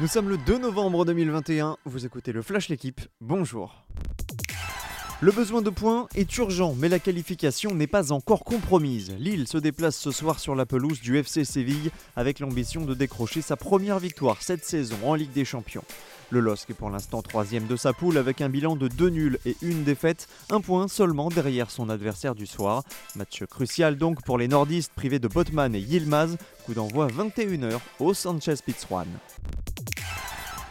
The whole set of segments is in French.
Nous sommes le 2 novembre 2021, vous écoutez le Flash L'équipe, bonjour. Le besoin de points est urgent, mais la qualification n'est pas encore compromise. Lille se déplace ce soir sur la pelouse du FC Séville avec l'ambition de décrocher sa première victoire cette saison en Ligue des Champions. Le LOSC est pour l'instant troisième de sa poule avec un bilan de 2 nuls et une défaite, un point seulement derrière son adversaire du soir. Match crucial donc pour les nordistes privés de Botman et Yilmaz, coup d'envoi 21h au Sanchez Pizjuan.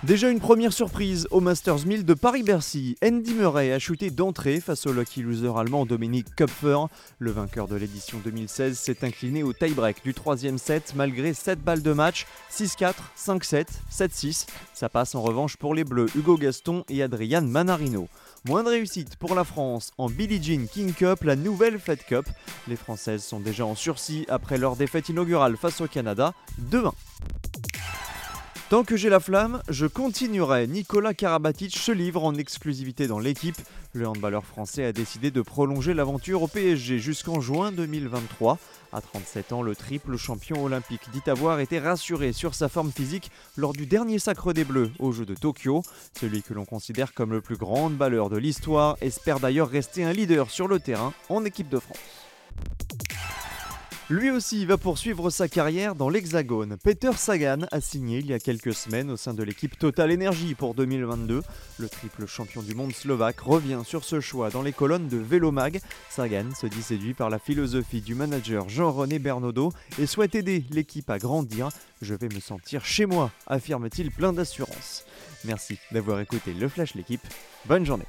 Déjà une première surprise au Masters 1000 de Paris-Bercy. Andy Murray a chuté d'entrée face au lucky loser allemand Dominique Köpfer. Le vainqueur de l'édition 2016 s'est incliné au tie-break du troisième set malgré 7 balles de match, 6-4, 5-7, 7-6. Ça passe en revanche pour les Bleus Hugo Gaston et Adrian Manarino. Moins de réussite pour la France en Billie Jean King Cup, la nouvelle Fed Cup. Les Françaises sont déjà en sursis après leur défaite inaugurale face au Canada 2-1. Tant que j'ai la flamme, je continuerai. Nicolas Karabatic se livre en exclusivité dans l'équipe. Le handballeur français a décidé de prolonger l'aventure au PSG jusqu'en juin 2023. À 37 ans, le triple champion olympique dit avoir été rassuré sur sa forme physique lors du dernier sacre des Bleus aux Jeux de Tokyo. Celui que l'on considère comme le plus grand handballeur de l'histoire espère d'ailleurs rester un leader sur le terrain en équipe de France. Lui aussi va poursuivre sa carrière dans l'Hexagone. Peter Sagan a signé il y a quelques semaines au sein de l'équipe Total Energy pour 2022. Le triple champion du monde slovaque revient sur ce choix dans les colonnes de Vélomag. Sagan se dit séduit par la philosophie du manager Jean-René Bernaudot et souhaite aider l'équipe à grandir. Je vais me sentir chez moi, affirme-t-il plein d'assurance. Merci d'avoir écouté le Flash l'équipe. Bonne journée.